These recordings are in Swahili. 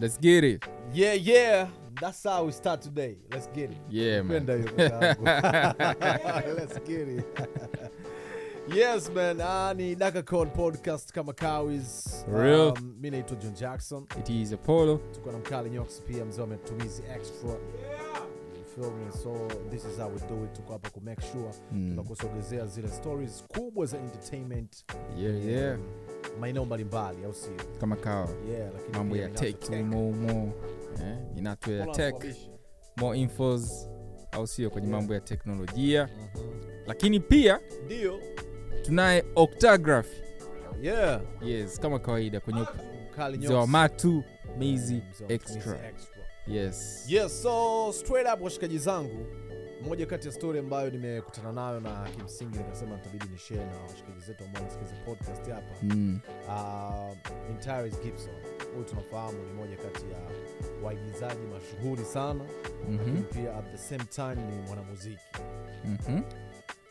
Let's get it. Yeah, yeah. That's how we start today. Let's get it. Yeah, man. Let's get it. yes man, uh, ni dakacon podcast kama kawis. Um, mi naitwa John Jackson. It is Apollo. Tuko na mkali Nyox pia mzee ametumizi extra. You feel me? So this is how we do it. Tuko hapa kumake sure Mm. tunakusogezea zile stories kubwa za entertainment Yeah, yeah. um, maeneo mbalimbali au sio? Kama kawa. Yeah, lakini Mambo ya tech umo umo. Eh, ya tech, more infos au sio kwenye mambo ya teknolojia. Mhm. Lakini pia Ndio. tunaye Octagraph Yeah. Yes, kama kawaida kwenye Mkali mzee. Matu Mizi Mzee wa matumizi Extra. extra. Yes. Yes, so straight up washikaji zangu, moja kati ya stori ambayo nimekutana nayo na kimsingi nikasema nitabidi ni share na washikaji zetu ambao wanasikiza podcast hapa. Mm. Uh, ni Tyrese Gibson. Huyu tunafahamu ni moja kati ya waigizaji mashuhuri sana, Mhm. pia at the same time ni mwanamuziki. mm-hmm.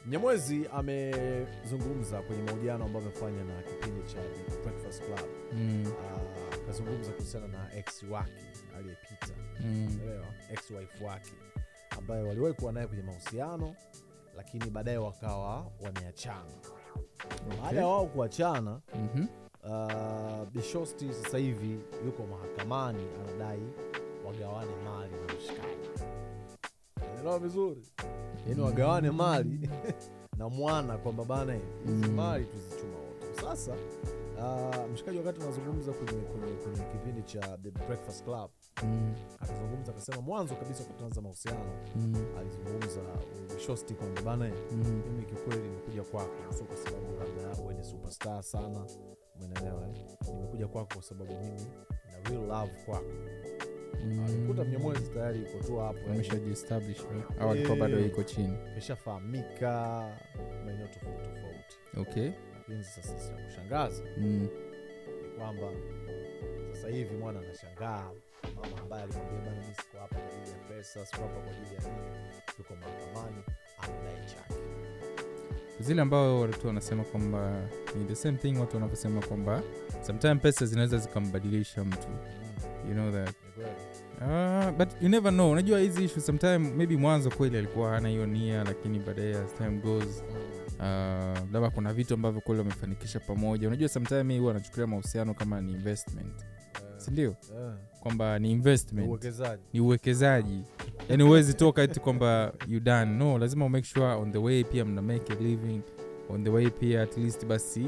Nyamwezi amezungumza kwenye mahojiano ambayo amefanya na kipindi cha Breakfast Club. Mm. Uh, kuhusiana na ex wake aliyepita Mm. Ex wife wake ambaye waliwahi kuwa naye kwenye mahusiano lakini baadaye wakawa wameachana. Baada ya wao kuachana, Mhm. uh, Bishosti sasa hivi yuko mahakamani anadai wagawane mali na mshikaji. Unaelewa vizuri, yaani wagawane mali na mwana kwamba bana hizi Mm. mali tuzichuma wote. Sasa uh, mshikaji wakati kwenye, kwenye kipindi cha The Breakfast Club Mm. akazungumza akasema, mwanzo kabisa kutanza mahusiano Mm. alizungumza shosti kwamba bana Mm. mimi kiukweli nimekuja kwako sio kwa sababu labda wewe ni superstar sana, umeelewa? eh? Nimekuja kwako kwa sababu mimi na real love kwako. Alikuta Mnyamwezi tayari iko tu hapo, ameshajiestablish au alikuwa bado Eh. iko chini ameshafahamika maeneo tofauti tofauti, okay lakini sasa sinakushangaza kushangaza mm. ni kwamba sasa hivi mwana anashangaa mama ambaye alimwambia bana, mimi siko hapa kwa ajili ya pesa, siko hapa kwa ajili ya nini, yuko mahakamani anadai chake. zile ambao watu wanasema kwamba ni the same thing watu wanavyosema kwamba sometimes pesa zinaweza zikambadilisha mtu. You know that. Uh, but you never know. Unajua hizi issue sometime maybe mwanzo kweli alikuwa hana hiyo nia lakini baadaye as time goes uh, labda kuna vitu ambavyo kweli wamefanikisha pamoja. Unajua sometime mi huwa anachukulia mahusiano kama ni investment sindio? Yeah. kwamba ni investment. Uwekezaji. Ni uwekezaji. Yani huwezi toka ti kwamba you done. No lazima umake sure on the way pia mna make a living. On the way pia at least basi.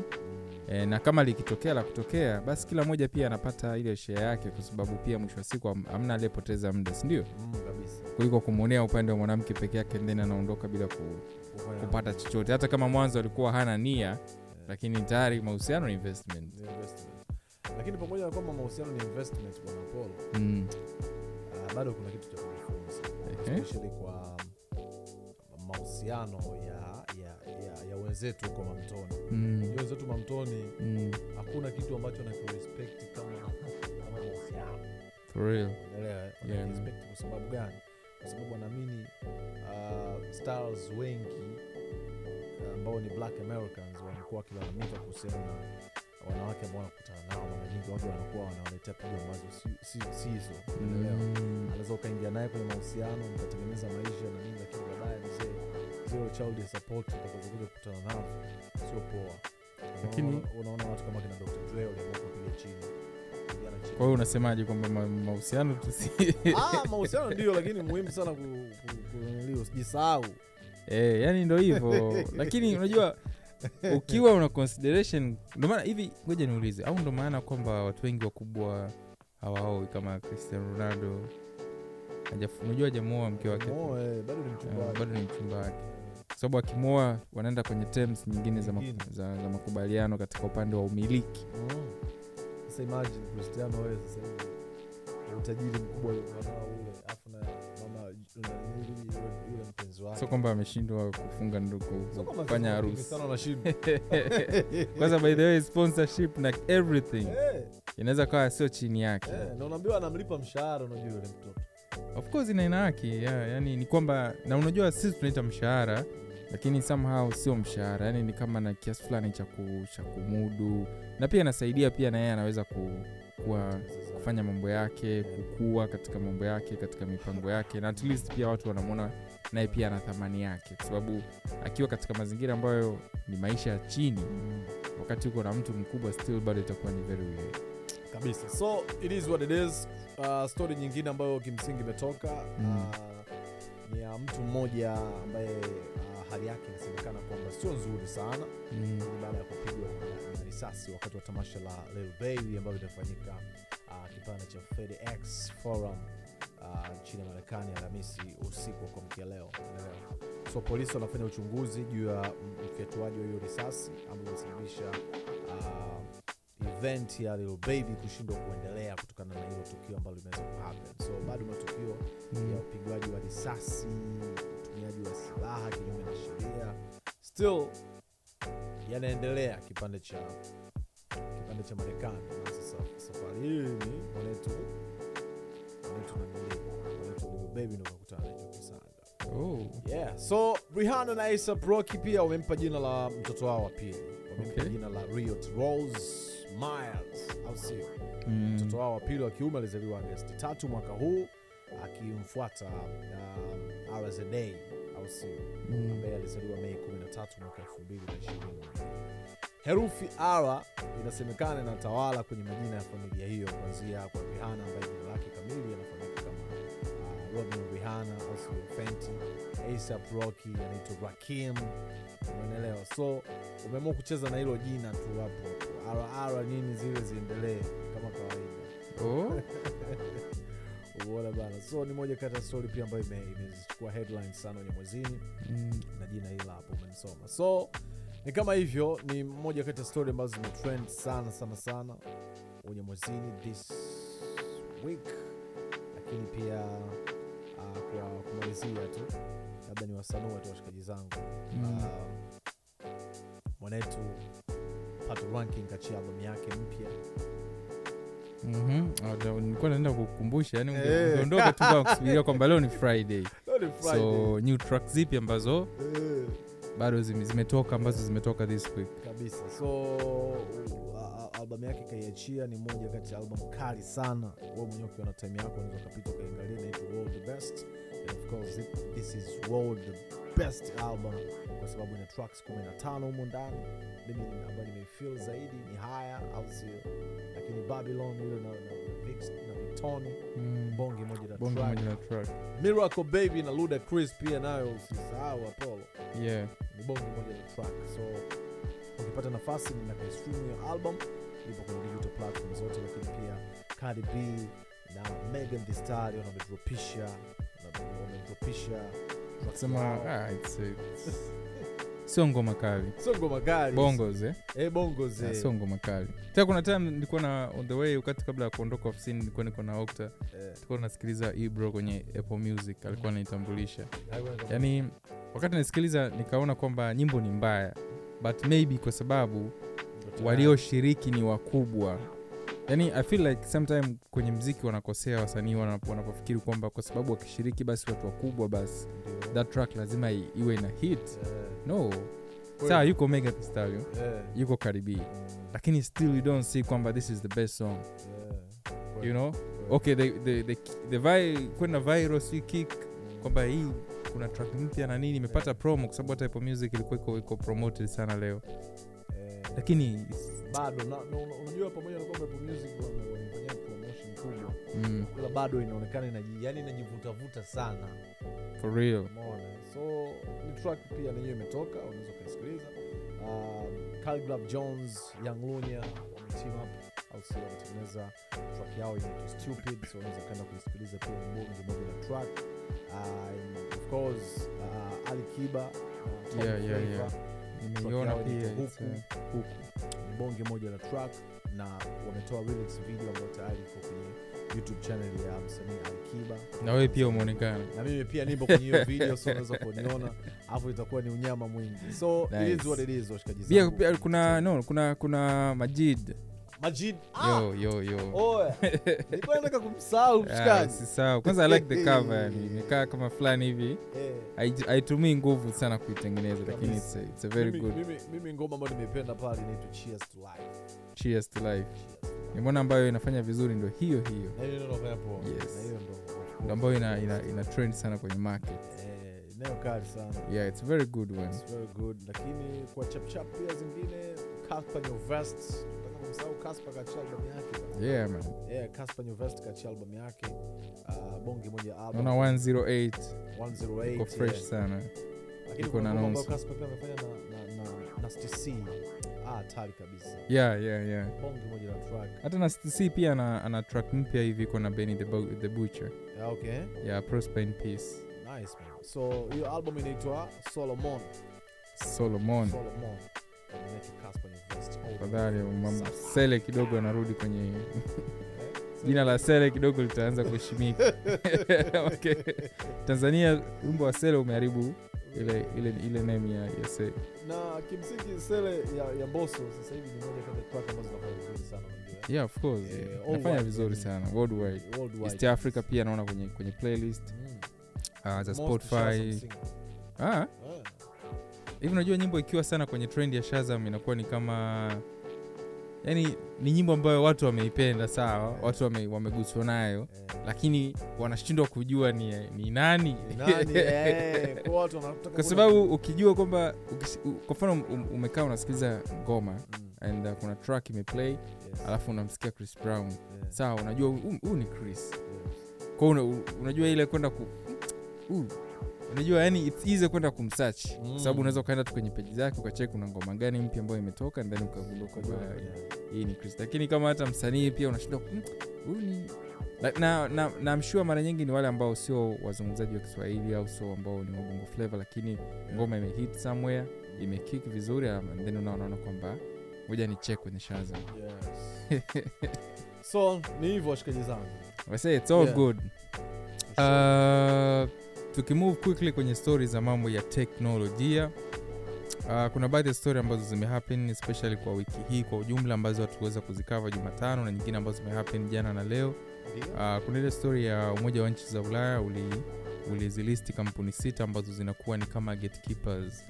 E, na kama likitokea la kutokea basi kila mmoja pia anapata ile shea yake kwa sababu pia mwisho wa siku amna hamna aliyepoteza muda sindio? Mm, kabisa. kuliko kumwonea upande wa mwanamke peke yake then anaondoka bila ku, kupata chochote. Hata kama mwanzo alikuwa hana nia yeah. lakini tayari mahusiano ni investment. Investment. Lakini pamoja na kwamba mahusiano ni investment bwana Paul, mm. uh, bado kuna kitu cha kujifunza especially kwa mahusiano ya, ya, ya, ya wenzetu huko mamtoni Mm. Wenzetu mamtoni Mm. hakuna kitu ambacho nakirespect kama kama mahusiano For real. unaelewa eh? Yeah, kwa sababu gani kwa sababu wanaamini uh, stars wengi uh, ambao ni black americans wamekuwa wakilalamika kuhusiana na wanawake ambao wanakutana nao mara nyingi watu wanakuwa wanawaletea pigo ambazo si- hizo. Unaelewa? Mm. anaweza ukaingia naye kwenye mahusiano mkatengeneza maisha na nini lakini baadaye mzee zero child support utakazokuja kukutana nao sio poa. Lakini- Unaona- watu kama kina Dr. Dre waliamua kupiga chini kwa hiyo unasemaje kwamba mahusiano Ah, mahusiano ndio lakini muhimu sana ku- ku- kunaniliwa usijisahau Eh, yani ndo hivyo. Lakini unajua ukiwa una consideration ndo maana hivi ngoja niulize au ndo maana kwamba watu wengi wakubwa hawaoi kama cristiano ronaldo? Unajua ajamuoa mke wake eh, bado ni mchumba Eh, wake. sababu akimwoa wanaenda kwenye terms nyingine za, maku, za, za makubaliano katika upande wa umiliki. Mm. Na na sio kwamba ameshindwa kufunga ndugu Sio kufanya harusi. Cristiano by the way sponsorship na everything. Hey. inaweza kawa sio chini yake. Hey. na unaambiwa anamlipa mshahara unajua yule mtoto. Of course ina yeah, yani ni kwamba na unajua sisi tunaita mshahara lakini somehow sio mshahara. Yani ni kama na kiasi fulani cha cha kumudu. Na pia inasaidia pia na yeye anaweza ku, kuwa kufanya mambo yake kukua katika mambo yake katika mipango yake na at least pia watu wanamwona naye pia ana thamani yake kwa sababu akiwa katika mazingira ambayo ni maisha ya chini wakati huko na mtu mkubwa still bado itakuwa ni very weird. kabisa so it is what it is uh, story nyingine ambayo kimsingi imetoka Mm. uh, ni ya mtu mmoja ambaye hali yake inasemekana kwamba sio nzuri sana Mm. baada ya kupigwa na- risasi wakati wa tamasha la Lil Baby ambayo itafanyika uh, kipande cha FedEx Forum uh, Marekani Alhamisi usiku wa kuamkia leo. So polisi wanafanya uchunguzi juu ya mfyatuaji wa hiyo risasi ambayo imesababisha uh, event ya Lil Baby kushindwa kuendelea kutokana na hilo tukio ambalo limeweza kuhappen. So bado matukio ya Mm. upigwaji wa risasi, utumiaji wa silaha kinyume na sheria still yanaendelea kipande cha kipande cha Marekani. Sasa safari hii ni mwanetu mwanetu nanili mwanetu ni Baby ndo kakutana na kisanga. Oh. Yeah, so Rihanna na ASAP Rocky pia wamempa jina la mtoto wao wa pili, wamempa Okay. jina la Riot Rose Myers, au sio? Mm. mtoto wao wa pili wa kiume alizaliwa Agasti tatu mwaka huu akimfuata um, RZA au sio, Mm. ambaye alizaliwa Mei 13 mwaka 2020. Herufi R inasemekana inatawala kwenye majina ya familia hiyo kuanzia kwa Rihanna ambaye jina lake kamili anafahamika kama uh, Robin Rihanna au sio Fenty, ASAP Rocky anaitwa Rakim, umeelewa? So umeamua kucheza na hilo jina tu hapo, RR nini zile ziendelee kama kawaida. Oh. Umeona bana, so ni moja kati ya story pia ambayo ime- imechukua headlines sana kwenye mwezini Mm. na jina hili hapo umenisoma. So ni kama hivyo, ni moja kati ya story ambazo zimetrend sana sana sana kwenye mwezini this week, lakini pia uh, kwa kumalizia tu labda ni wasanua tu washikaji zangu Mm. uh, mwanetu Pato Ranking kachia albamu yake mpya Mhm. Ah, nilikuwa naenda kukumbusha yani unge- Eh. ungeondoka tu kwa kusubiria kwamba leo ni friday so new track zipi ambazo Eh. bado zimetoka ambazo zimetoka this week kabisa so albamu yake kaiachia ni moja kati ya albamu kali sana we mwenyewe ukiwa na time yako unaweza ukapita inaitwa world the best and of course this is world the best album kwa sababu ina tracks 15 humo ndani. Mimi ambayo nimefeel zaidi ni haya au sio? Lakini babylon ile na, na, na, Vix- na victoni Mm. bonge moja la bonge track. moja track. Miracle baby na luda chris pia nayo usisahau apollo. Yeah. Ni bonge moja la track. So ukipata nafasi ninakaistream hiyo album. Ipo kwenye digital platform zote lakini pia Cardi B na Megan Thee Stallion wamedropisha na- wamedropisha track sema yao. ah, sio ngoma kali. Sio ngoma kali. Bongos eh? e, bongo Ah, sio ngoma kali. Ta kuna time nilikuwa na on the way wakati kabla ya kuondoka ofisini nilikuwa niko na okta eh, tulikuwa nasikiliza ibro kwenye apple music alikuwa anaitambulisha. Yani wakati nasikiliza nikaona kwamba nyimbo ni mbaya. But maybe kwa sababu walioshiriki ni wakubwa yani i feel like sometime kwenye mziki wanakosea wasanii wanapofikiri kwamba kwa sababu wakishiriki basi watu wakubwa basi that track lazima i- iwe na hit. Yeah. no. Saa yuko mega Stallion Eh, yuko karibi. Mm, lakini still you don't see kwamba this is the best song. Yeah. you know? Okay the, the, the, the vi, kwenda viral si kick kwamba hii kuna track mpya na nini imepata promo kwa sababu hata ipo music ilikuwa iko, promoted sana leo lakini bado na- na- una- unajua pamoja na kwamba Apple Music wame- wamefanyia promotion kubwa. Mm, ila bado inaonekana yani inajivutavuta sana. For real. So ni track pia nenyewe imetoka unaweza kusikiliza. um, Khaligraph Jones Young Lunia wameteam up. Au sio wametengeneza track yao inaitwa stupid so unaweza kwenda kuisikiliza pia bonge moja la track. Uh, of course uh, Ali Kiba uh, Yeah, yeah, yeah. Nimeiona pia Huku. huku. Ni bonge moja la track na wametoa lyrics video ambayo tayari iko kwenye youtube channel ya msanii Alikiba. Na wewe pia umeonekana. Na mimi pia nipo kwenye hiyo video so unaweza kuniona. Alafu itakuwa ni unyama mwingi. So it is what it is washikaji zangu. pia kuna no kuna kuna majid Majid ah! yo yo yo. Oya nilikuwa nataka kumsahau Ah, mshikaji. sisahau kwanza i like the cover yani imekaa kama fulani hivi. Eh, haitumii nguvu sana kuitengeneza lakini it's a, it's a very mimi, good. mimi, mimi ngoma ambayo nimeipenda pale inaitwa cheers to life. Cheers to life. Cheers. To ambayo inafanya vizuri ndo hiyo hiyo. Na hiyo ndo. Yes. Na hiyo ambayo ina, ina, ina trend sana kwenye market. Eh, kali sana. Yeah it's a very good one. It's very good. Lakini kwa chapchap pia zingine Casper Nyovest nataka kumsahau Casper kachia albamu yake. Yeah man. Yeah, Casper Nyovest kachia albamu yake. Uh, bonge moja album. Naona 108 108 iko fresh yeah. sana. Lakini kuna pia amefanya na, na, na, na STC ah, hatari kabisa. Yeah yeah yeah. Bonge moja la track. Hata na stc pia ana, ana track mpya hivi iko na benny the, the butcher. Yeah, okay. Yeah prosper in peace. Nice man. So hiyo album inaitwa Solomon. Solomon. Solomon. Inaitwa Casper Nyovest All the fadhali way from mam- South. sele kidogo anarudi kwenye Eh? jina la sele kidogo litaanza kuheshimika okay. tanzania wimbo wa sele umeharibu ile ile ile name ya, ya sele na kimsingi sele ya, ya mboso sasa hivi ni moja kati ya track ambazo zinafanya vizuri sana yeah of course Yeah, yeah. nafanya vizuri yeah. sana worldwide Worldwide. east africa pia naona kwenye kwenye playlist Mm. uh, za spotify ah Ah, hivi unajua nyimbo ikiwa sana kwenye trend ya shazam inakuwa ni kama yani ni nyimbo ambayo watu wameipenda sawa watu wame, wameguswa nayo yeah. lakini wanashindwa kujua ni, ni nani nani? Eh, kwa kwa sababu ukijua kwamba kwa mfano um- umekaa unasikiliza ngoma Mm, and uh, kuna track imeplay yes, alafu unamsikia chris brown yeah. sawa unajua huu ni chris yes. kwao una, unajua ile kwenda ku uh, unajua yani it's easy kwenda kumsearch. Kwa Mm. sababu unaweza ukaenda tu kwenye peji zake ukacheki kuna ngoma gani mpya ambayo imetoka then ukagundua kwamba hii ni chris lakini kama hata msanii pia unashindwa "Mm, huyu ni na, na, na, mara nyingi ni wale ambao sio wazungumzaji wa kiswahili au sio ambao ni wabongo flavo lakini ngoma imehit somewhere imekik vizuri um, then unaonaona kwamba moja ni chek kwenye shaza Yes. so ni hivyo washikaji zangu. All Yeah. good. Uh, tukimove quickly kwenye stori za mambo ya teknolojia uh, kuna baadhi ya stori ambazo zimehappen especially kwa wiki hii kwa ujumla ambazo hatuweza kuzikava jumatano na nyingine ambazo zimehappen jana na leo. Uh, kuna ile stori ya umoja wa nchi za ulaya uli kampuni sita ambazo zinakuwa ni kama gatekeepers.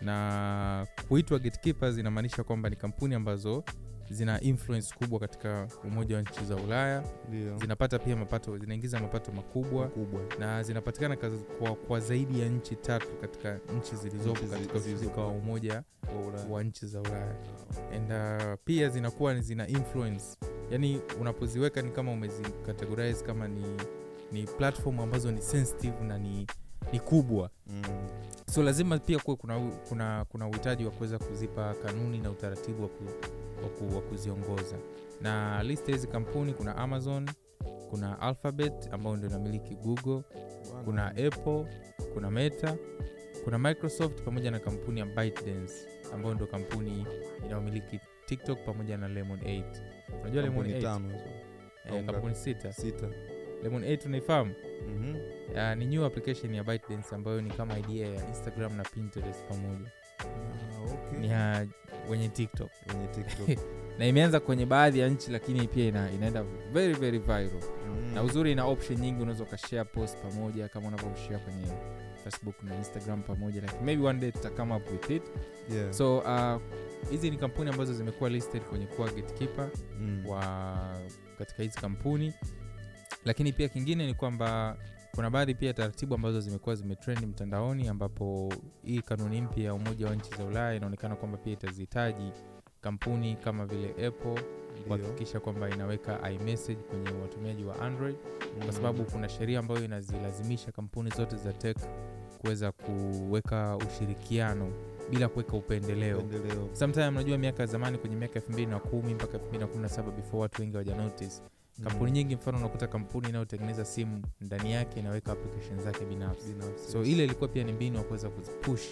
Na kuitwa gatekeepers inamaanisha kwamba ni kampuni ambazo zina influence kubwa katika umoja wa nchi za ulaya. Dio. zinapata pia mapato zinaingiza mapato makubwa. Kubwa na zinapatikana kwa, kwa zaidi ya nchi tatu katika nchi zilizopo katika ushirika wa umoja Wa wa nchi za ulaya. And uh, pia zinakuwa zina influence. Yani unapoziweka ni kama umezicategorize kama ni ni platform ambazo ni sensitive na ni, ni kubwa. Mm. so lazima pia kuwe kuna kuna kuna uhitaji wa kuweza kuzipa kanuni na utaratibu wa, ku, wa, kuziongoza. Na list ya hizi kampuni kuna amazon kuna alphabet ambayo ndio inamiliki google Wana. kuna apple kuna meta kuna microsoft pamoja na kampuni ya ByteDance ambayo ndio kampuni inayomiliki tiktok pamoja na lemon 8 unajua lemon 8 tano hizo. Eh, kampuni sita. Sita. Lemon 8 unaifahamu? Mm-hmm. uh, ni new application ya ByteDance ambayo ni kama idea ya instagram na pinterest pamoja Ah, okay. ni ya wenye tiktok wenye TikTok. na imeanza kwenye baadhi ya nchi lakini pia ina, inaenda very very viral mm. na uzuri ina option nyingi unaweza ukashare post pamoja kama unavyoshare kwenye facebook na instagram pamoja like maybe one day tuta come up with it Yeah. so uh, hizi ni kampuni ambazo zimekuwa listed kwenye kuwa gatekeeper Mm. wa katika hizi kampuni lakini pia kingine ni kwamba kuna baadhi pia taratibu ambazo zimekuwa zimetrend mtandaoni ambapo hii kanuni mpya ya umoja wa nchi za ulaya inaonekana kwamba pia itazihitaji kampuni kama vile apple kuhakikisha kwamba inaweka imessage kwenye watumiaji wa android Mm. kwa sababu kuna sheria ambayo inazilazimisha kampuni zote za tech kuweza kuweka ushirikiano bila kuweka upendeleo Upendeleo. sometime unajua miaka ya zamani kwenye miaka 210 mpaka 217 before watu wengi hawaja notice kampuni nyingi mfano unakuta kampuni inayotengeneza simu ndani yake inaweka application zake binafsi. Binafsi. so ile ilikuwa pia ni mbinu ya kuweza kuzipush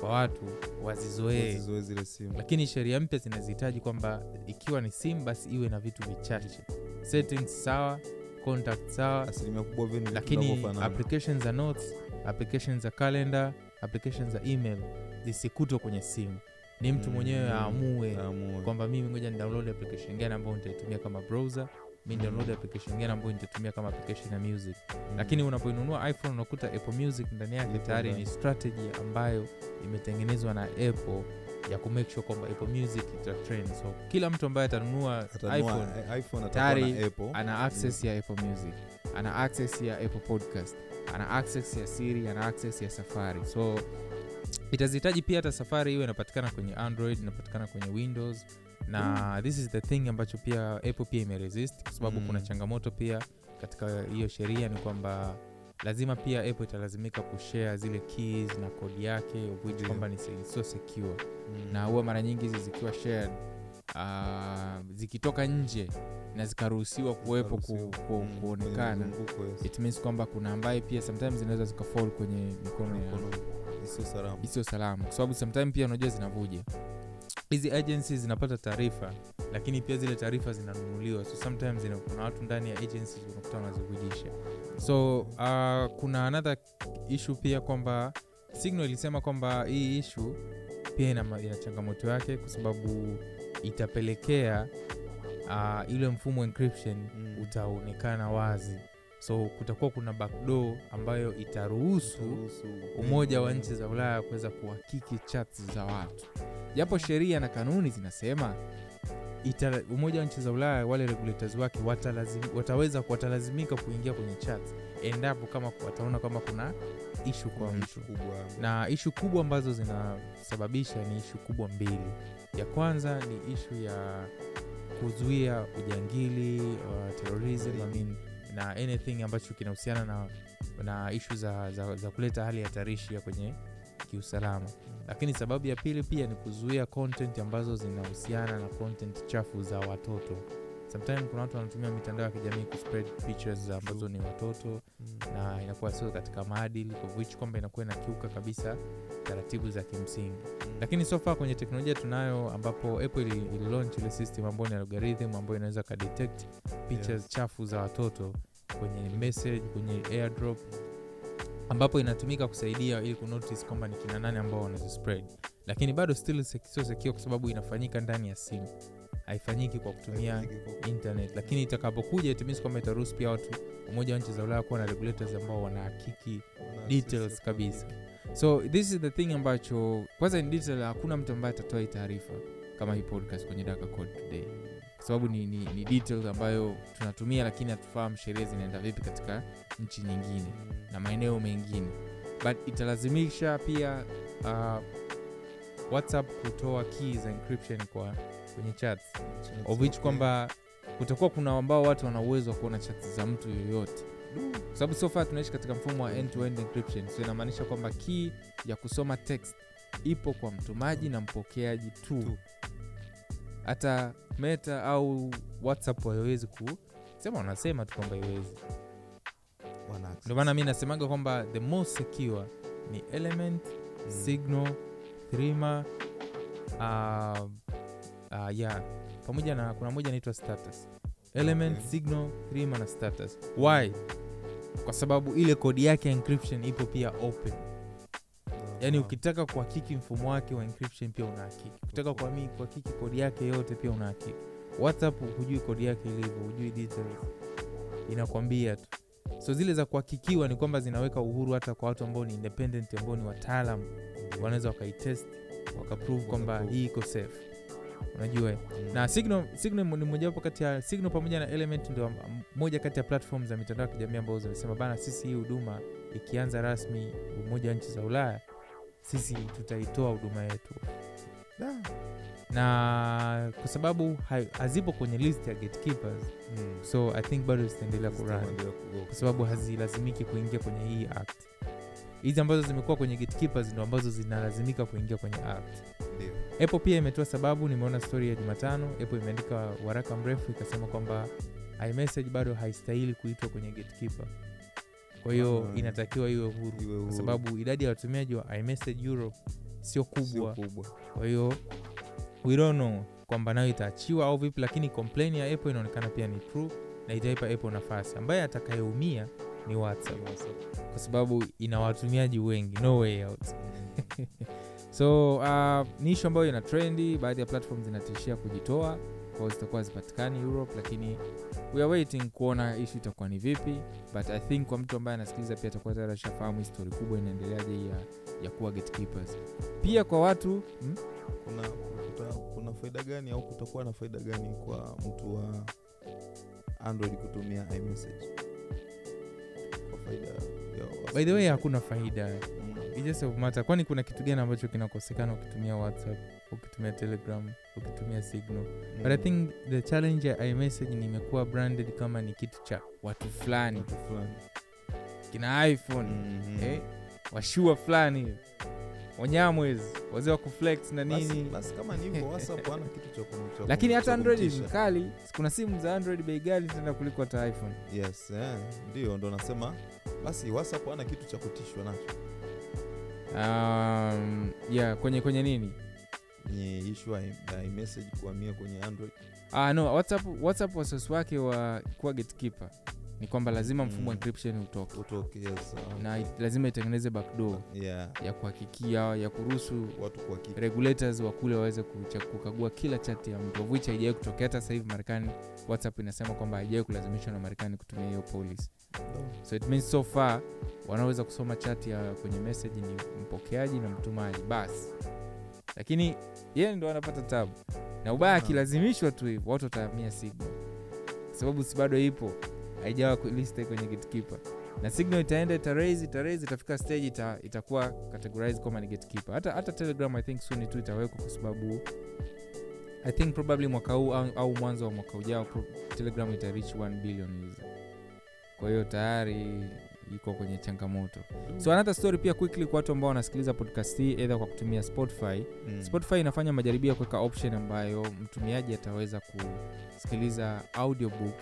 kwa watu wazizoee. Zile simu. Lakini sheria mpya zinazihitaji kwamba ikiwa ni simu basi iwe na vitu vichache. Settings sawa contact sawa. Asilimia kubwa lakini application za notes application za calendar application za email zisikutwe kwenye simu. Ni mtu Mm, mwenyewe aamue aamue. kwamba mimi ngoja ni download application gani ambayo nitaitumia kama browser mi Mm. download application gani ambayo nitatumia kama application ya music. Mm. lakini unapoinunua iphone unakuta apple music ndani yake tayari ni strategy ambayo imetengenezwa na apple ya kumake sure kwamba apple music ita trend. So kila mtu ambaye atanunua iphone tayari ana access ya apple music ana access ya apple podcast ana access ya siri ana access ya safari. So itazihitaji pia hata safari hiyo inapatikana kwenye android inapatikana kwenye windows na this is the thing ambacho pia apple pia imeresist kwa sababu Mm. kuna changamoto pia katika hiyo sheria ni kwamba lazima pia apple italazimika kushare zile keys na kodi yake which kwamba ni sio secure. Mm. na huwa mara nyingi hizi zikiwa shared uh, zikitoka nje na zikaruhusiwa kuwepo ku, ku, Mm, kuonekana. it means kwamba kuna ambaye pia sometimes zinaweza zikafall kwenye mikono isiyo salama. kwa sababu sometime pia unajua zinavuja hizi agency zinapata taarifa lakini pia zile taarifa zinanunuliwa. So sometimes ina, kuna watu ndani ya agencies unakuta wanazivujisha so uh, kuna another issue pia kwamba signal ilisema kwamba hii issue pia ina, ina changamoto yake kwa sababu itapelekea uh, ile mfumo encryption Mm. utaonekana wazi so kutakuwa kuna backdoor ambayo itaruhusu umoja wa nchi za ulaya kuweza kuhakiki chats za watu. Japo sheria na kanuni zinasema ita, umoja wa nchi za ulaya wale regulators wake watalazim, wataweza watalazimika kuingia kwenye chats endapo kama wataona kwamba kuna ishu kwa mtu. na ishu kubwa ambazo zinasababisha ni ishu kubwa mbili. Ya kwanza ni ishu ya kuzuia ujangili uh, terrorism I mean, na anything ambacho kinahusiana na, na ishu za, za, za kuleta hali hatarishi ya kwenye kiusalama. Lakini sababu ya pili pia ni kuzuia content ambazo zinahusiana na content chafu za watoto. Sometimes kuna watu wanatumia mitandao ya kijamii kuspread pictures ambazo ni watoto Mm. na inakuwa sio katika maadili which kwamba inakuwa inakiuka kabisa taratibu za kimsingi lakini so far kwenye teknolojia tunayo ambapo apple ili, ili ile system ambayo ni algorithm ambayo inaweza kadetect pictures Yes. chafu za watoto kwenye message kwenye airdrop ambapo inatumika kusaidia ili kunotice kwamba ni kina nane ambao wanazispread lakini bado still sio sekio kwa sababu inafanyika ndani ya simu haifanyiki kwa kutumia internet lakini itakapokuja it means kwamba itaruhusu pia watu umoja wa nchi za ulaya kuwa na regulators ambao wanahakiki details kabisa. So this is the thing ambacho kwanza ni detail hakuna mtu ambaye atatoa hii taarifa kama hii podcast kwenye Daka Code today. Kwa sababu ni, ni, ni details ambayo tunatumia lakini hatufahamu sheria zinaenda vipi katika nchi nyingine na maeneo mengine. But italazimisha pia uh, whatsapp kutoa key za encryption kwa kwenye chats. Of which kwamba kutakuwa kuna ambao watu wana uwezo wa kuona chats za mtu yoyote kwa sababu so far tunaishi katika mfumo wa end-to-end encryption. So inamaanisha kwamba key ya kusoma text ipo kwa mtumaji na mpokeaji tu. Hata meta au whatsapp haiwezi kusema wanasema tu kwamba iwezi ndio maana mi nasemaga kwamba the most secure ni element Mm. signal thrima uh, uh, yeah. Pamoja na kuna moja inaitwa status. Element Okay. signal thrima na status. Why kwa sababu ile kodi yake ya encryption ipo pia open. Yaani ukitaka kuhakiki mfumo wake wa encryption pia unahakiki ukitaka kuhakiki kodi yake yote pia unahakiki whatsapp hujui kodi yake ilivyo hujui details. Inakwambia tu. So zile za kuhakikiwa ni kwamba zinaweka uhuru hata kwa watu ambao ni independent ambao ni wataalam wanaweza wakaitest wakaprove kwamba hii iko safe unajua? Mm. na signal, signal ni mojawapo kati ya signal pamoja na element ndio moja kati ya platform za mitandao ya kijamii ambazo zimesema bana sisi hii huduma ikianza rasmi umoja wa nchi za ulaya sisi tutaitoa huduma yetu Da. na kwa sababu hazipo kwenye list ya gatekeepers Mm. so i think bado zitaendelea kurani kwa sababu hazilazimiki kuingia kwenye hii act hizi ambazo zimekuwa kwenye gatekeepers ndo ambazo zinalazimika kuingia kwenye act. Apple pia imetoa sababu nimeona stori ya jumatano apple imeandika waraka mrefu ikasema kwamba imessage bado haistahili kuitwa kwenye gatekeeper. Kwa hiyo Ah. inatakiwa iwe huru. Iwe kwa sababu idadi ya watumiaji wa imessage europe sio Sio kubwa. Kubwa. kwa hiyo we don't know kwamba nayo itaachiwa au vipi lakini complain ya apple inaonekana pia ni true na itaipa apple nafasi. Ambaye atakayeumia ni whatsapp. Kwa sababu ina watumiaji wengi. No way out so uh, ni ishu ambayo ina trendi baadhi ya platform zinatishia kujitoa kwao zitakuwa zipatikani europe lakini we are waiting kuona ishu itakuwa ni vipi but i think kwa mtu ambaye anasikiliza pia atakuwa tayari ashafahamu histori kubwa inaendeleaje ya, ya kuwa gatekeepers pia kwa watu hmm? kuna, kuta, kuna faida gani au kutakuwa na faida gani kwa mtu wa android kutumia imessage kwa faida ya by the way hakuna faida. It just of matter. Kwani kuna kitu gani ambacho kinakosekana ukitumia whatsapp ukitumia telegram ukitumia signal? But i Mm. think the challenge ya imessage ni branded kama ni kitu cha watu fulani. Kina iphone. Mhm. eh, washua fulani. Wanyamwezi wazee wa kuflex na nini. basi lakini hata android kumtisha. ni kali kuna simu za android bei gali zinaenda kuliko hata iphone. Yes ndio ndo nasema. Basi whatsapp ana kitu cha kutishwa nacho um, yeah kwenye kwenye nini? Kwenye ishu ya imessage kuhamia kwenye android. Ah, no whatsapp, WhatsApp wasosi wake wa kuwa gatekeeper. Ni kwamba lazima mfumo wa Mm. encryption utoke. Utoke yes, okay. na it- lazima itengeneze backdoor. Yeah, ya kuhakikia ya kuruhusu regulators wa kule waweze kukagua kila chati ya mtu of which haijawai kutokea. Hata sasa hivi marekani whatsapp inasema kwamba haijawai kulazimishwa na marekani kutumia hiyo policy. So it means so far wanaweza kusoma chati ya kwenye meseji ni mpokeaji na mtumaji. Basi. Lakini yeye ndo anapata tabu. Na ubaya akilazimishwa tu hivo watu watahamia signal. Kwa sababu si bado ipo haijawa ku- kwenye gatekeeper na signal itaenda itaraise itaraise itafika stage ita, itakuwa categorize kama ni gatekeeper hata, hata telegram i think soon tu itawekwa kwa sababu i think probably mwaka huu au, au mwanzo wa mwaka ujao telegram ita reach 1 billion user. Kwa hiyo tayari iko kwenye changamoto. So another story pia quickly kwa watu ambao wanasikiliza podcast hii edha kwa kutumia spotify. Mm. spotify inafanya majaribio ya kuweka option ambayo mtumiaji ataweza kusikiliza audiobook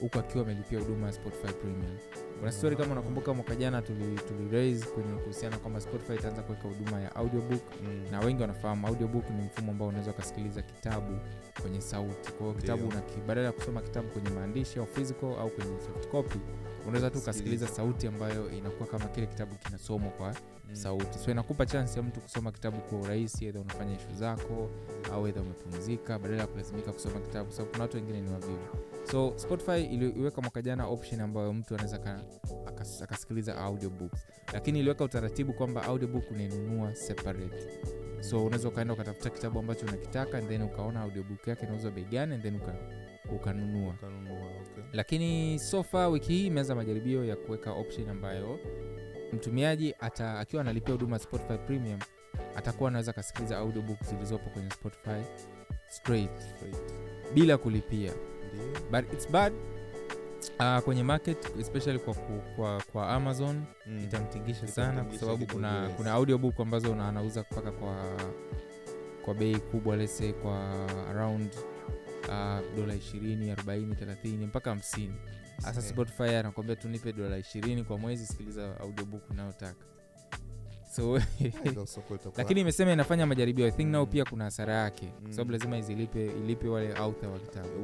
huku akiwa amelipia huduma ya spotify premium. Kuna stori kama unakumbuka mwaka jana tuliraise tuli kwenye kuhusiana kwamba spotify itaanza kuweka huduma ya audiobook. Mm. na wengi wanafahamu audiobook ni mfumo ambao unaweza ukasikiliza kitabu kwenye sauti. Kwa hiyo kitabu badala ya kusoma kitabu kwenye maandishi au physical au kwenye soft copy unaweza tu ukasikiliza sauti ambayo inakuwa kama kile kitabu kinasomwa kwa Mm. sauti. So inakupa chansi ya mtu kusoma kitabu kwa urahisi edha unafanya ishu zako au edha umepumzika badala ya kulazimika kusoma kitabu sababu kuna watu wengine ni wavivu. So spotify iliweka mwaka jana option ambayo mtu anaweza akasikiliza audiobooks. Lakini iliweka utaratibu kwamba audiobook unainunua separate. So unaweza ukaenda ukatafuta kitabu ambacho unakitaka and then ukaona audiobook yake inauzwa bei gani and then uka, ukanunua Ukanunua, okay. lakini sofa wiki hii imeanza majaribio ya kuweka option ambayo mtumiaji ata, akiwa analipia huduma ya spotify premium atakuwa anaweza akasikiliza audiobook zilizopo kwenye spotify straight Straight. bila kulipia Ndio. but its bad uh, kwenye market especially kwa, kwa, kwa amazon Mm. itamtingisha sana kwa sababu kuna, yes. kuna audiobook ambazo anauza mpaka kwa kwa bei kubwa lese kwa around uh, dola 20 40 30 mpaka 50 sasa Eh. spotify anakwambia tunipe dola 20 kwa mwezi sikiliza audiobook unayotaka so lakini imesema inafanya majaribio i think nao Mm. pia kuna hasara yake mm. sababu Mm. lazima izilipe ilipe wale author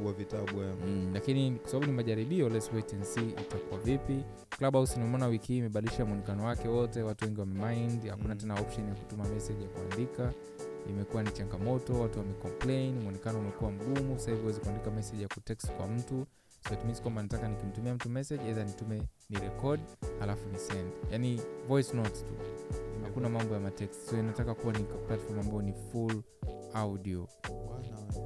wa vitabu mm, lakini kwa sababu ni majaribio let's wait and see itakuwa vipi clubhouse nimeona wiki hii imebadilisha mwonekano wake wote watu wengi wamemind hakuna Mm. tena option ya kutuma message ya kuandika imekuwa ni changamoto watu wamecomplain mwonekano umekuwa mgumu sasa hivi huwezi kuandika message ya kutext kwa mtu. So it means kwamba nataka nikimtumia mtu message either nitume ni record alafu ni send. Yani voice notes tu. Hakuna mambo ya matext. So inataka kuwa ni platform ambayo ni full audio.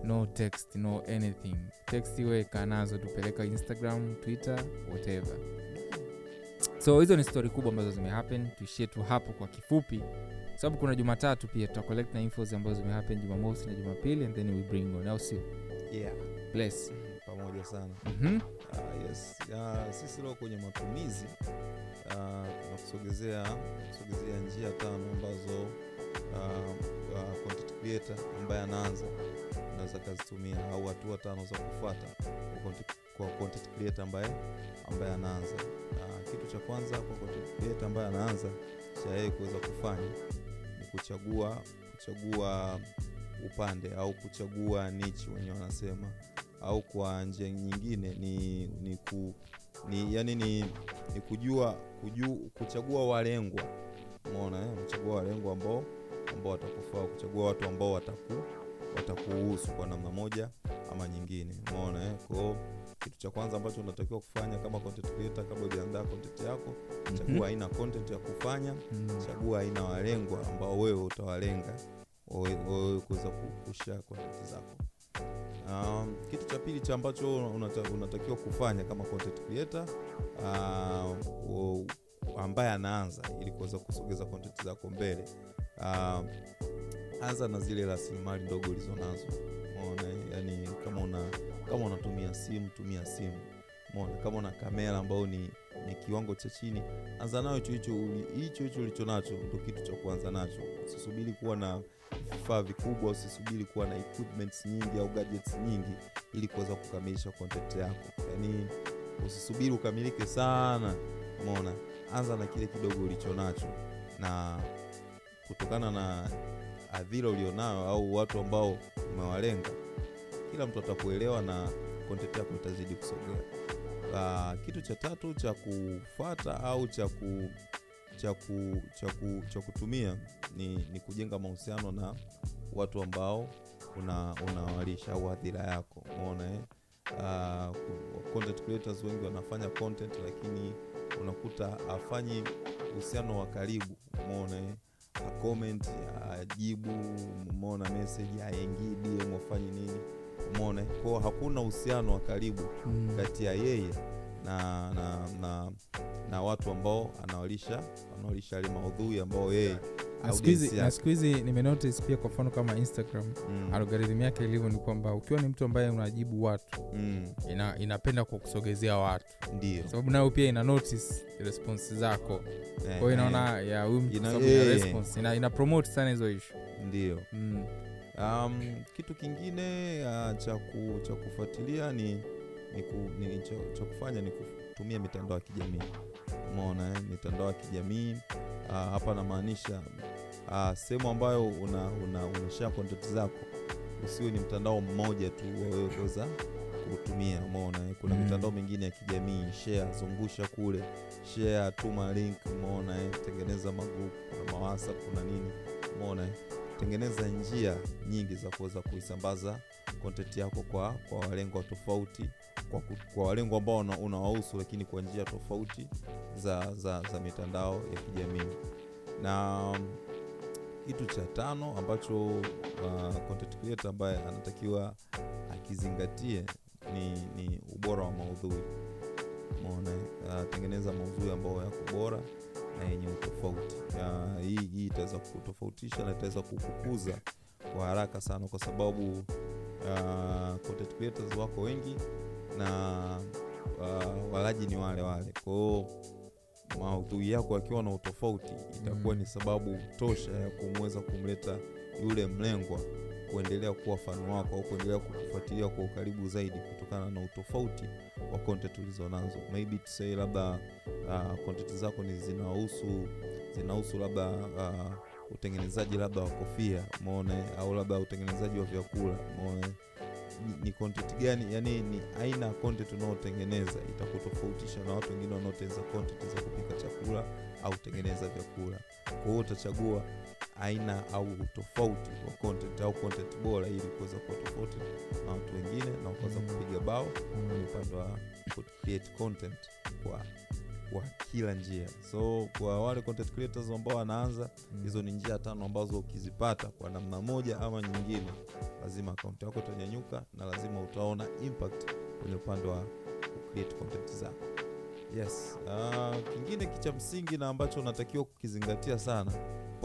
No text no anything. Text iwe kaa nazo tupeleka instagram twitter whatever. So hizo ni stori kubwa ambazo zimehappen tuishie tu hapo kwa kifupi sababu kuna jumatatu pia tuta collect na infos ambazo zimehappen jumamosi na jumapili and then we bring on au sio yeah. bless pamoja sana mm-hmm. uh, yes. uh, sisi leo kwenye matumizi tunakusogezea kusogezea njia tano ambazo uh, uh, content creator ambaye anaanza anaweza akazitumia au hatua tano za kufuata kwa content, creator ambaye ambaye anaanza uh, kitu cha kwanza kwa content creator ambaye anaanza cha yeye kuweza kufanya kuchagua kuchagua upande au kuchagua nichi wenyewe wanasema au kwa njia nyingine ni ni, ku, ni yani ni, ni kujua kuju, kuchagua walengwa umeona eh? kuchagua walengwa ambao ambao watakufaa kuchagua watu ambao wataku watakuhusu kwa namna moja ama nyingine umeona eh? kwao kitu cha kwanza ambacho unatakiwa kufanya kama content creator kabla hujaandaa content yako chagua aina content ya kufanya Mm. chagua aina walengwa ambao wewe utawalenga wewe kuweza ku- kushare content zako. Um, kitu cha pili cha ambacho unata, unatakiwa kufanya kama content creator uh, ambaye anaanza ili kuweza kusogeza content zako mbele uh, anza na zile rasilimali ndogo ulizonazo umeona yani kama una kama unatumia simu tumia simu. Umeona kama una kamera ambao ni ni kiwango cha chini anza nayo hicho hicho ulicho nacho ndo kitu cha kuanza nacho. Usisubiri kuwa na vifaa vikubwa usisubiri kuwa na equipments nyingi au gadgets nyingi ili kuweza kukamilisha content yako. Yani usisubiri ukamilike sana. Umeona anza na kile kidogo ulicho nacho. Na kutokana na adhira ulionayo au watu ambao umewalenga kila mtu atakuelewa na content yako itazidi kusogea uh, kitu cha tatu cha kufata au cha ku cha, ku, cha, ku, cha kutumia ni, ni kujenga mahusiano na watu ambao una- unawalisha au hadhira yako umeona eh? uh, content creators wengi wanafanya content lakini unakuta afanyi uhusiano wa karibu umeona eh? Acomment ajibu umeona message aingii dm afanye nini. Umeona kwao hakuna uhusiano wa karibu Mm. kati ya yeye na na, na na watu ambao anawalisha anawalisha yale maudhui ambao yeye audience na siku hizi nimenotice pia kwa mfano kama instagram Mm, algorithm yake ilivyo ni kwamba ukiwa ni mtu ambaye unajibu watu mm, ina, inapenda kukusogezea watu. Ndio sababu nayo pia ina notice response zako. Eh, kwa inaona eh, ya huyu mtu Ina- eh. response ina, ina promote sana hizo ishu ndio mm. um, kitu kingine uh, cha cha kufuatilia ni, ni, ku, ni cha, cha kufanya ni kutumia mitandao ya kijamii umeona eh? mitandao ya kijamii uh, hapa namaanisha uh, sehemu ambayo una, una, una share content zako usiwe ni mtandao mmoja tu wawewe kuweza kutumia umeona eh? kuna Mm. mitandao mingine ya kijamii share zungusha kule share tuma link umeona eh? tengeneza magroup kuna mawasa, kuna nini umeona eh? tengeneza njia nyingi za kuweza kuisambaza content yako kwa kwa walengwa tofauti kwa, kwa walengo ambao una- unawahusu lakini kwa njia tofauti za, za, za mitandao ya kijamii. Na um, kitu cha tano ambacho uh, content creator ambaye anatakiwa akizingatie ni, ni ubora wa maudhui. Mona uh, tengeneza maudhui ambayo yako bora na yenye utofauti. Uh, hii hii itaweza kutofautisha na itaweza kukukuza kwa haraka sana kwa sababu uh, content creators wako wengi na uh, walaji ni wale wale. Kwao maudhui yako akiwa na utofauti itakuwa Mm. ni sababu tosha ya kumweza kumleta yule mlengwa kuendelea kuwa fani wako au kuendelea kukufuatilia kwa ukaribu zaidi kutokana na utofauti wa content ulizonazo maybe tusei labda uh, content zako ni zinahusu zinahusu labda uh, utengenezaji labda wa kofia umeona au labda utengenezaji wa vyakula umeona ni, ni content gani yani ni aina ya content unaotengeneza itakutofautisha na watu wengine wanaotengeneza content za kupika chakula au kutengeneza vyakula kwa hiyo utachagua aina au utofauti wa content au content bora ili kuweza kuwa tofauti na watu wengine na kuweza Mm. kupiga bao kwenye upande wa create content kwa kwa kila njia. So kwa wale content creators ambao wanaanza hizo ni njia tano ambazo ukizipata kwa namna moja ama nyingine lazima akaunti yako itanyanyuka na lazima utaona impact kwenye upande wa create content zako. Yes. Uh, kingine kicha msingi na ambacho unatakiwa kukizingatia sana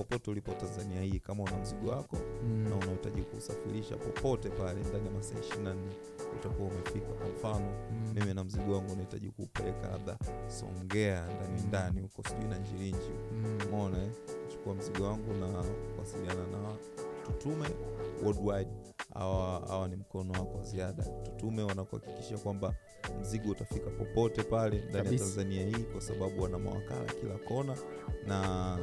popote ulipo tanzania hii kama una mzigo wako Mm. na unahitaji kuusafirisha popote pale ndani ya masaa ishiri na nne utakuwa umefika kwa mfano Mm. mimi na mzigo wangu unahitaji kuupeleka labda songea ndani Mm. ndani huko sijui na njirinji Mm. chukua mzigo wangu na kuwasiliana na tutume worldwide hawa hawa ni mkono wako wa ziada tutume wanakuhakikisha kwamba mzigo utafika popote pale ndani ya tanzania hii kwa sababu wana mawakala kila kona na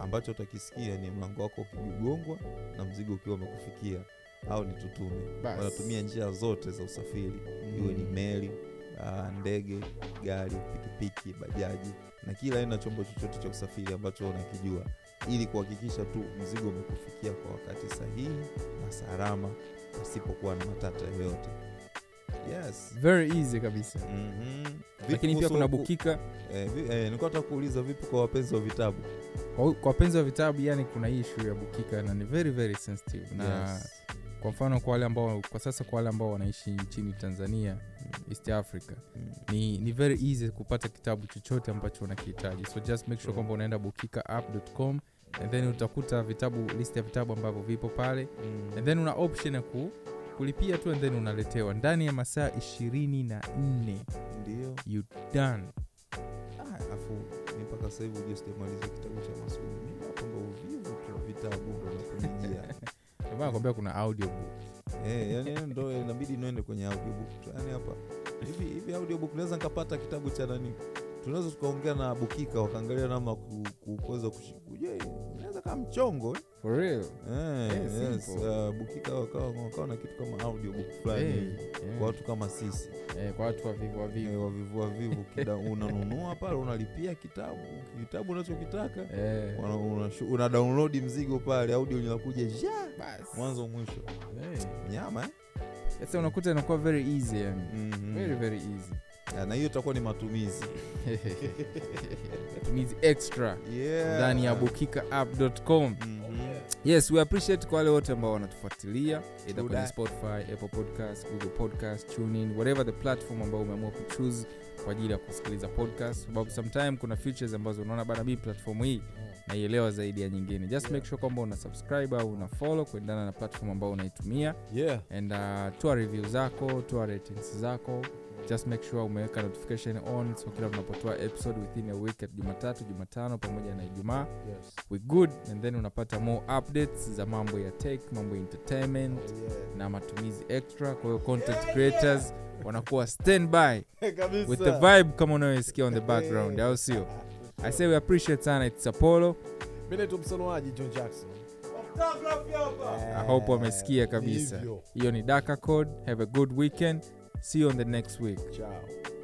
ambacho utakisikia ni mlango wako ukigongwa na mzigo ukiwa umekufikia. Au ni tutume. Wanatumia njia zote za usafiri. Iwe ni Mm. meli uh, ndege gari pikipiki bajaji. Na kila aina chombo chochote cha usafiri ambacho unakijua. Ili kuhakikisha tu mzigo umekufikia kwa wakati sahihi na salama pasipokuwa na matata yoyote yes very easy kabisa mm-hmm. lakini pia kuna bukika eh, eh, nilikuwa takuuliza vipi kwa wapenzi wa vitabu kwa wapenzi wa vitabu yani kuna hii ishu ya bukika na ni very very sensitive na Yes. kwa mfano kwa wale ambao kwa sasa kwa wale ambao wanaishi nchini tanzania east africa Mm. ni, ni very easy kupata kitabu chochote ambacho unakihitaji so just make sure kwamba unaenda bukikaapp.com and then utakuta vitabu list ya vitabu ambavyo vipo pale Mm. and then una option ya ku, kulipia tu and then unaletewa ndani ya masaa ishirini na nne. Ndio. You done. Ah, afu mi mpaka sasa hivi ujue sijamaliza kitabu cha masomo. Mimi hapo ndo uvivu tu vitabu ndo maana nakwambia kuna audiobook. Eh, yani ndo inabidi niende kwenye audiobook. Yani hapa hivi hivi audiobook naweza nikapata kitabu cha nani? Tunaweza tukaongea na bukika wakaangalia namna ku- ku- kushikuje inaweza kama mchongo eh? for real Eh, Eh, yes, uh, bukika wakawa wakawa na kitu kama audiobook fulani hey, yeah. kwa watu kama sisi hey, kwa watu wavivu wavivu eh, wavivu wavivu unanunua pale unalipia kitabu kitabu unachokitaka hey. una, una, una download mzigo pale audio linakuja ja mwanzo mwisho hey. nyama eh? unakuta inakuwa very easy yani Mhm. very very easy Ya, na hiyo itakuwa ni matumizi. Matumizi extra Yeah. ndani ya mm-hmm. yes we appreciate kwa wale wote ambao wanatufuatilia either kwenye spotify apple podcast google podcast tunin whatever the platform ambao umeamua kuchuse kwa ajili ya kusikiliza podcast. Sababu sometime kuna features ambazo unaona bana mi platform hii naielewa zaidi ya nyingine. Just Yeah. make sure kwamba una subscribe au una follow kuendana na platform ambao unaitumia. Yeah. And uh, toa review zako toa ratings zako just make sure umeweka notification on so kila unapotoa episode within a week at jumatatu jumatano pamoja na ijumaa. Yes. We good and then unapata more updates za mambo ya tech mambo ya entertainment yeah. na matumizi extra. Kwa hiyo content creators wanakuwa standby with the vibe kama unayoisikia on the background au sio? I say we appreciate sana it's apollo. Naitwa msonoaji john jackson. I hope wamesikia kabisa. Hiyo ni daka code. Have a good weekend see you on the next week Ciao.